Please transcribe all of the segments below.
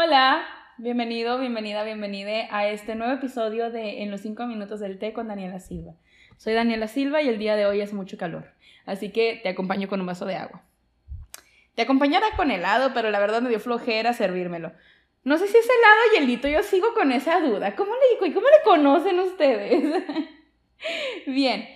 Hola, bienvenido, bienvenida, bienvenida a este nuevo episodio de En los 5 minutos del té con Daniela Silva. Soy Daniela Silva y el día de hoy hace mucho calor, así que te acompaño con un vaso de agua. Te acompañará con helado, pero la verdad me dio flojera servírmelo. No sé si es helado y helito, yo sigo con esa duda. ¿Cómo le cómo le conocen ustedes? Bien,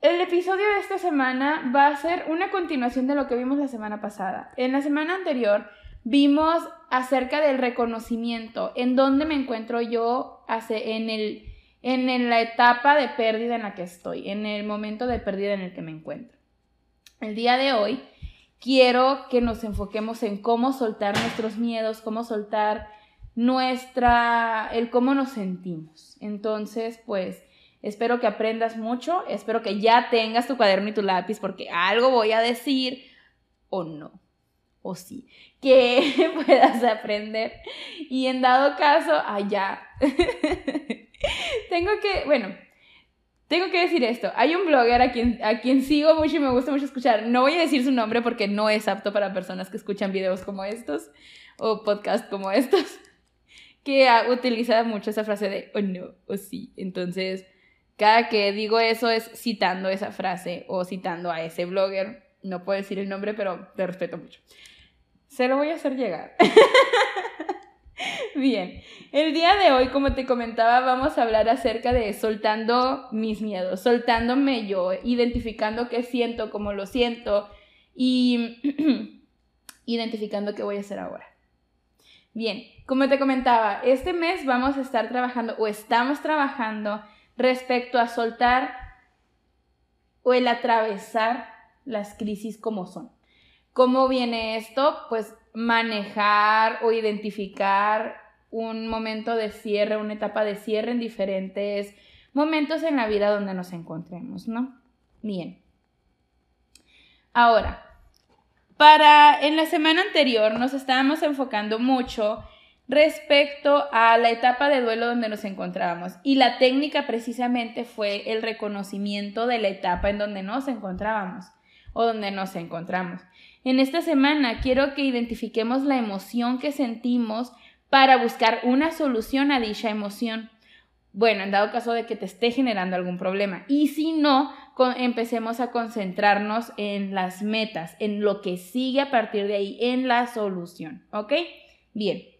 el episodio de esta semana va a ser una continuación de lo que vimos la semana pasada. En la semana anterior vimos acerca del reconocimiento, en dónde me encuentro yo en, el, en la etapa de pérdida en la que estoy, en el momento de pérdida en el que me encuentro. El día de hoy quiero que nos enfoquemos en cómo soltar nuestros miedos, cómo soltar nuestra, el cómo nos sentimos. Entonces, pues, espero que aprendas mucho, espero que ya tengas tu cuaderno y tu lápiz porque algo voy a decir o no o sí, que puedas aprender. Y en dado caso, allá. tengo que, bueno, tengo que decir esto. Hay un blogger a quien, a quien sigo mucho y me gusta mucho escuchar. No voy a decir su nombre porque no es apto para personas que escuchan videos como estos o podcasts como estos, que utiliza mucho esa frase de oh no, o sí. Entonces, cada que digo eso es citando esa frase o citando a ese blogger. No puedo decir el nombre, pero te respeto mucho. Se lo voy a hacer llegar. Bien, el día de hoy, como te comentaba, vamos a hablar acerca de soltando mis miedos, soltándome yo, identificando qué siento, cómo lo siento y identificando qué voy a hacer ahora. Bien, como te comentaba, este mes vamos a estar trabajando o estamos trabajando respecto a soltar o el atravesar las crisis como son. ¿Cómo viene esto? Pues manejar o identificar un momento de cierre, una etapa de cierre en diferentes momentos en la vida donde nos encontremos, ¿no? Bien. Ahora, para en la semana anterior nos estábamos enfocando mucho respecto a la etapa de duelo donde nos encontrábamos y la técnica precisamente fue el reconocimiento de la etapa en donde nos encontrábamos o donde nos encontramos. En esta semana quiero que identifiquemos la emoción que sentimos para buscar una solución a dicha emoción. Bueno, en dado caso de que te esté generando algún problema. Y si no, empecemos a concentrarnos en las metas, en lo que sigue a partir de ahí, en la solución. ¿Ok? Bien.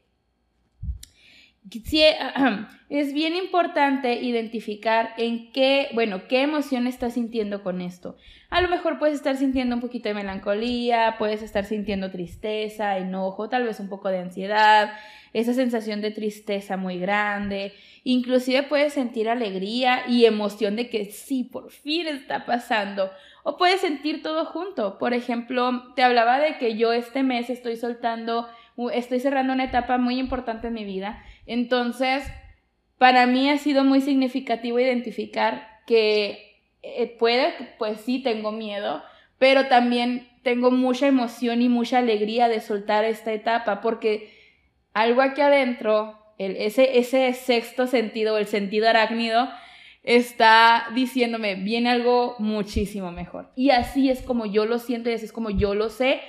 Es bien importante identificar en qué, bueno, qué emoción estás sintiendo con esto. A lo mejor puedes estar sintiendo un poquito de melancolía, puedes estar sintiendo tristeza, enojo, tal vez un poco de ansiedad, esa sensación de tristeza muy grande. Inclusive puedes sentir alegría y emoción de que sí, por fin está pasando. O puedes sentir todo junto. Por ejemplo, te hablaba de que yo este mes estoy soltando, estoy cerrando una etapa muy importante en mi vida. Entonces, para mí ha sido muy significativo identificar que eh, puede, pues sí, tengo miedo, pero también tengo mucha emoción y mucha alegría de soltar esta etapa, porque algo aquí adentro, el, ese, ese sexto sentido, el sentido arácnido, está diciéndome, viene algo muchísimo mejor. Y así es como yo lo siento y así es como yo lo sé.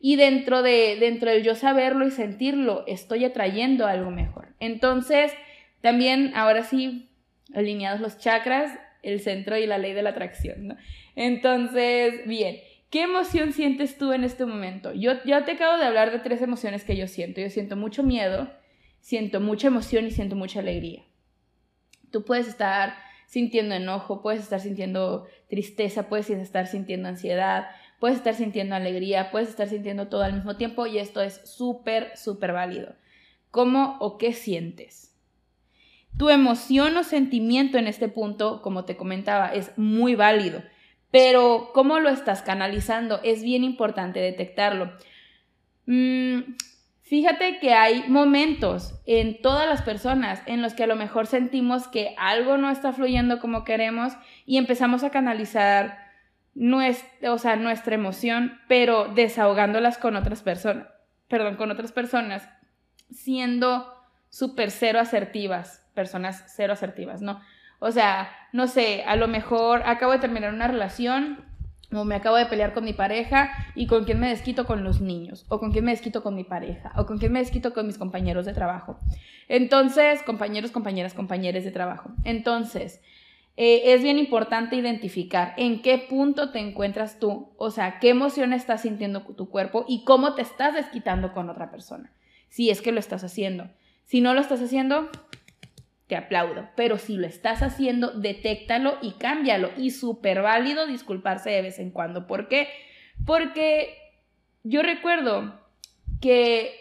Y dentro de dentro del yo saberlo y sentirlo, estoy atrayendo algo mejor. Entonces, también ahora sí, alineados los chakras, el centro y la ley de la atracción. Entonces, bien, ¿qué emoción sientes tú en este momento? Yo ya te acabo de hablar de tres emociones que yo siento. Yo siento mucho miedo, siento mucha emoción y siento mucha alegría. Tú puedes estar sintiendo enojo, puedes estar sintiendo tristeza, puedes estar sintiendo ansiedad, puedes estar sintiendo alegría, puedes estar sintiendo todo al mismo tiempo y esto es súper, súper válido. ¿Cómo o qué sientes? Tu emoción o sentimiento en este punto, como te comentaba, es muy válido, pero cómo lo estás canalizando es bien importante detectarlo. Mm, fíjate que hay momentos en todas las personas en los que a lo mejor sentimos que algo no está fluyendo como queremos y empezamos a canalizar nuestra, o nuestra emoción, pero desahogándolas con otras personas, perdón, con otras personas, siendo súper cero asertivas, personas cero asertivas, ¿no? O sea, no sé, a lo mejor acabo de terminar una relación o me acabo de pelear con mi pareja y con quién me desquito con los niños, o con quién me desquito con mi pareja, o con quién me desquito con mis compañeros de trabajo. Entonces, compañeros, compañeras, compañeros de trabajo. Entonces, eh, es bien importante identificar en qué punto te encuentras tú, o sea, qué emoción estás sintiendo tu cuerpo y cómo te estás desquitando con otra persona, si es que lo estás haciendo. Si no lo estás haciendo, te aplaudo. Pero si lo estás haciendo, detéctalo y cámbialo. Y súper válido disculparse de vez en cuando. ¿Por qué? Porque yo recuerdo que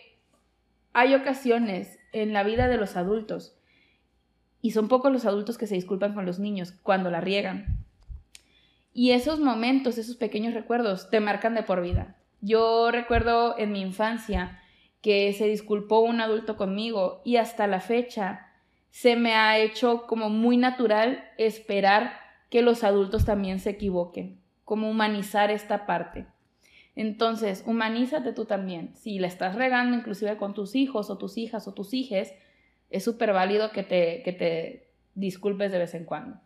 hay ocasiones en la vida de los adultos, y son pocos los adultos que se disculpan con los niños cuando la riegan. Y esos momentos, esos pequeños recuerdos, te marcan de por vida. Yo recuerdo en mi infancia que se disculpó un adulto conmigo y hasta la fecha se me ha hecho como muy natural esperar que los adultos también se equivoquen, como humanizar esta parte. Entonces, humanízate tú también. Si la estás regando inclusive con tus hijos o tus hijas o tus hijes, es súper válido que te, que te disculpes de vez en cuando.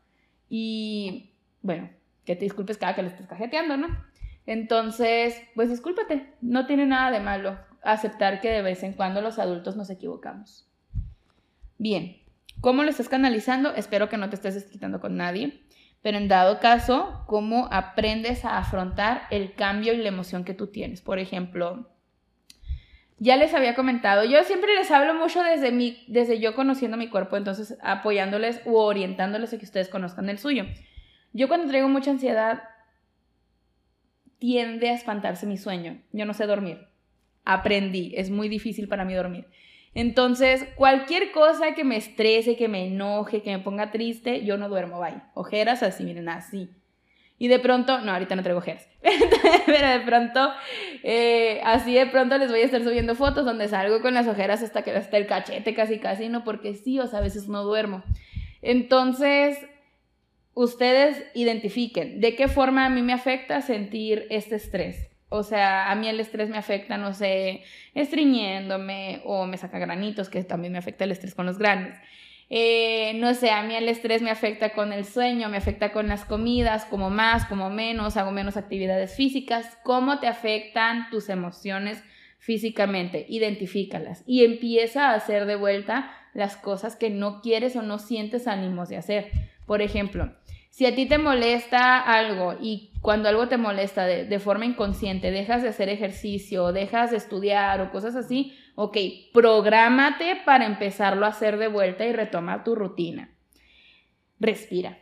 Y bueno, que te disculpes cada que le estés cajeteando, ¿no? Entonces, pues discúlpate, no tiene nada de malo aceptar que de vez en cuando los adultos nos equivocamos. Bien, ¿Cómo lo estás canalizando? Espero que no te estés desquitando con nadie, pero en dado caso, ¿cómo aprendes a afrontar el cambio y la emoción que tú tienes? Por ejemplo, ya les había comentado, yo siempre les hablo mucho desde, mi, desde yo conociendo mi cuerpo, entonces apoyándoles u orientándoles a que ustedes conozcan el suyo. Yo cuando traigo mucha ansiedad, tiende a espantarse mi sueño. Yo no sé dormir. Aprendí, es muy difícil para mí dormir. Entonces, cualquier cosa que me estrese, que me enoje, que me ponga triste, yo no duermo, bye. Ojeras así, miren, así. Y de pronto, no, ahorita no traigo ojeras, pero de pronto, eh, así de pronto les voy a estar subiendo fotos donde salgo con las ojeras hasta que hasta el cachete casi casi, no, porque sí, o sea, a veces no duermo. Entonces, ustedes identifiquen de qué forma a mí me afecta sentir este estrés. O sea, a mí el estrés me afecta, no sé, estriñéndome o me saca granitos, que también me afecta el estrés con los granos. Eh, no sé, a mí el estrés me afecta con el sueño, me afecta con las comidas, como más, como menos, hago menos actividades físicas. ¿Cómo te afectan tus emociones físicamente? Identifícalas y empieza a hacer de vuelta las cosas que no quieres o no sientes ánimos de hacer. Por ejemplo, si a ti te molesta algo y cuando algo te molesta de, forma inconsciente, dejas de hacer ejercicio, dejas de estudiar o cosas así, ok, prográmate para empezarlo a hacer de vuelta y retomar tu rutina. Respira.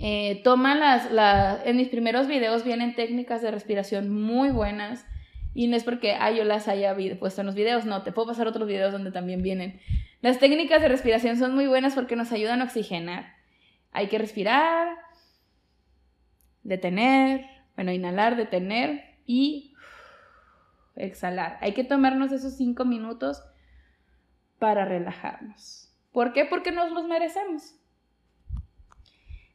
Eh, toma las, las, en mis primeros videos vienen técnicas de respiración muy buenas y no es porque yo las haya puesto en los videos, no, te puedo pasar otros videos donde también vienen. Las técnicas de respiración son muy buenas porque nos ayudan a oxigenar. Hay que respirar, detener, bueno, inhalar, detener y exhalar. Hay que tomarnos esos cinco minutos para relajarnos. ¿Por qué? Porque nos los merecemos.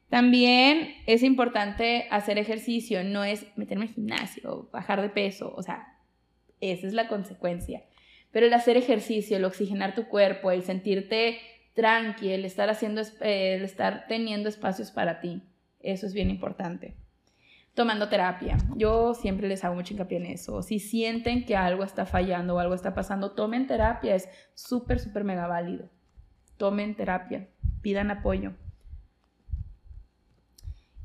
También es importante hacer ejercicio, no es meterme al gimnasio, bajar de peso, o sea, esa es la consecuencia. Pero el hacer ejercicio, el oxigenar tu cuerpo, el sentirte tranqui, el estar haciendo, eh, el estar teniendo espacios para ti. Eso es bien importante. Tomando terapia. Yo siempre les hago mucho hincapié en eso. Si sienten que algo está fallando o algo está pasando, tomen terapia. Es súper, súper mega válido. Tomen terapia. Pidan apoyo.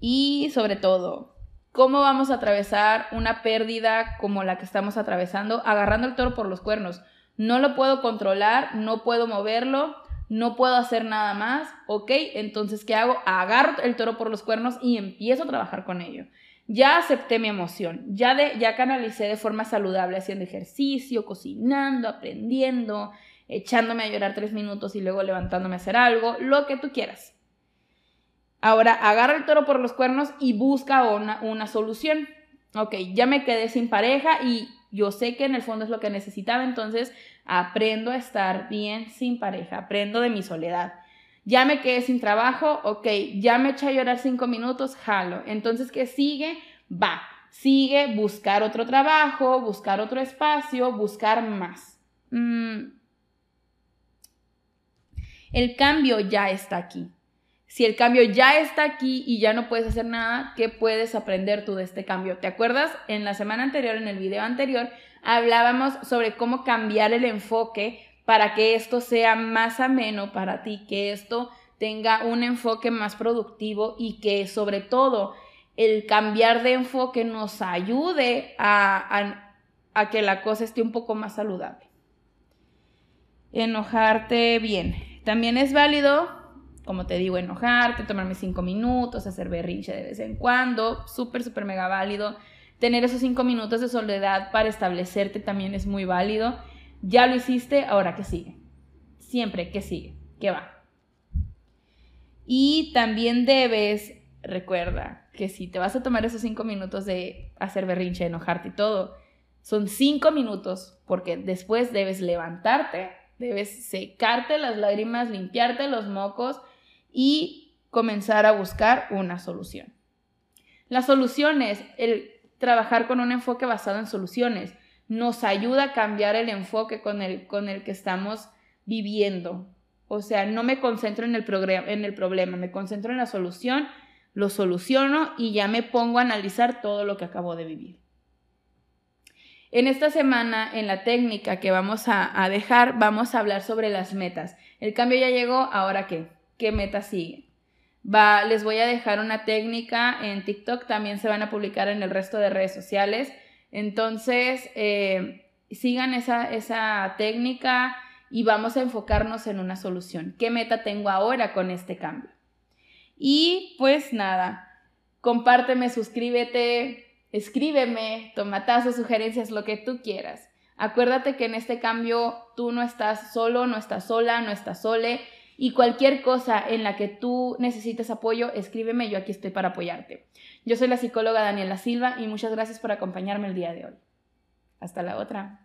Y sobre todo, ¿cómo vamos a atravesar una pérdida como la que estamos atravesando? Agarrando el toro por los cuernos. No lo puedo controlar, no puedo moverlo, no puedo hacer nada más, ok, entonces ¿qué hago? Agarro el toro por los cuernos y empiezo a trabajar con ello. Ya acepté mi emoción, ya, de, ya canalicé de forma saludable haciendo ejercicio, cocinando, aprendiendo, echándome a llorar tres minutos y luego levantándome a hacer algo, lo que tú quieras. Ahora agarra el toro por los cuernos y busca una, una solución. Ok, ya me quedé sin pareja y yo sé que en el fondo es lo que necesitaba, entonces aprendo a estar bien sin pareja, aprendo de mi soledad. Ya me quedé sin trabajo, ok, ya me eché a llorar cinco minutos, jalo. Entonces, ¿qué sigue? Va, sigue buscar otro trabajo, buscar otro espacio, buscar más. Mm. El cambio ya está aquí. Si el cambio ya está aquí y ya no puedes hacer nada, ¿qué puedes aprender tú de este cambio? ¿Te acuerdas? En la semana anterior, en el video anterior, hablábamos sobre cómo cambiar el enfoque para que esto sea más ameno para ti, que esto tenga un enfoque más productivo y que sobre todo el cambiar de enfoque nos ayude a, que la cosa esté un poco más saludable. Enojarte bien. También es válido, como te digo, enojarte, tomarme cinco minutos, hacer berrinche de vez en cuando, súper, súper mega válido. Tener esos cinco minutos de soledad para establecerte también es muy válido. Ya lo hiciste, ahora qué sigue. Siempre, ¿qué sigue? ¿Qué va? Y también debes, recuerda, que si te vas a tomar esos cinco minutos de hacer berrinche, enojarte y todo, son cinco minutos porque después debes levantarte, debes secarte las lágrimas, limpiarte los mocos y comenzar a buscar una solución. La solución es el trabajar con un enfoque basado en soluciones. Nos ayuda a cambiar el enfoque con el, con el que estamos viviendo. O sea, no me concentro en el, en el problema, me concentro en la solución, lo soluciono y ya me pongo a analizar todo lo que acabo de vivir. En esta semana, en la técnica que vamos a, dejar, vamos a hablar sobre las metas. El cambio ya llegó, ahora qué? ¿Qué meta sigue? Va, les voy a dejar una técnica en TikTok, también se van a publicar en el resto de redes sociales. Entonces, eh, sigan esa, esa técnica, y vamos a enfocarnos en una solución. ¿Qué meta tengo ahora con este cambio? Y pues nada, compárteme, suscríbete, escríbeme, tomatazos, sugerencias, lo que tú quieras. Acuérdate que en este cambio tú no estás solo, no estás sola, no estás sole. Y cualquier cosa en la que tú necesites apoyo, escríbeme, yo aquí estoy para apoyarte. Yo soy la psicóloga Daniela Silva y muchas gracias por acompañarme el día de hoy. Hasta la otra.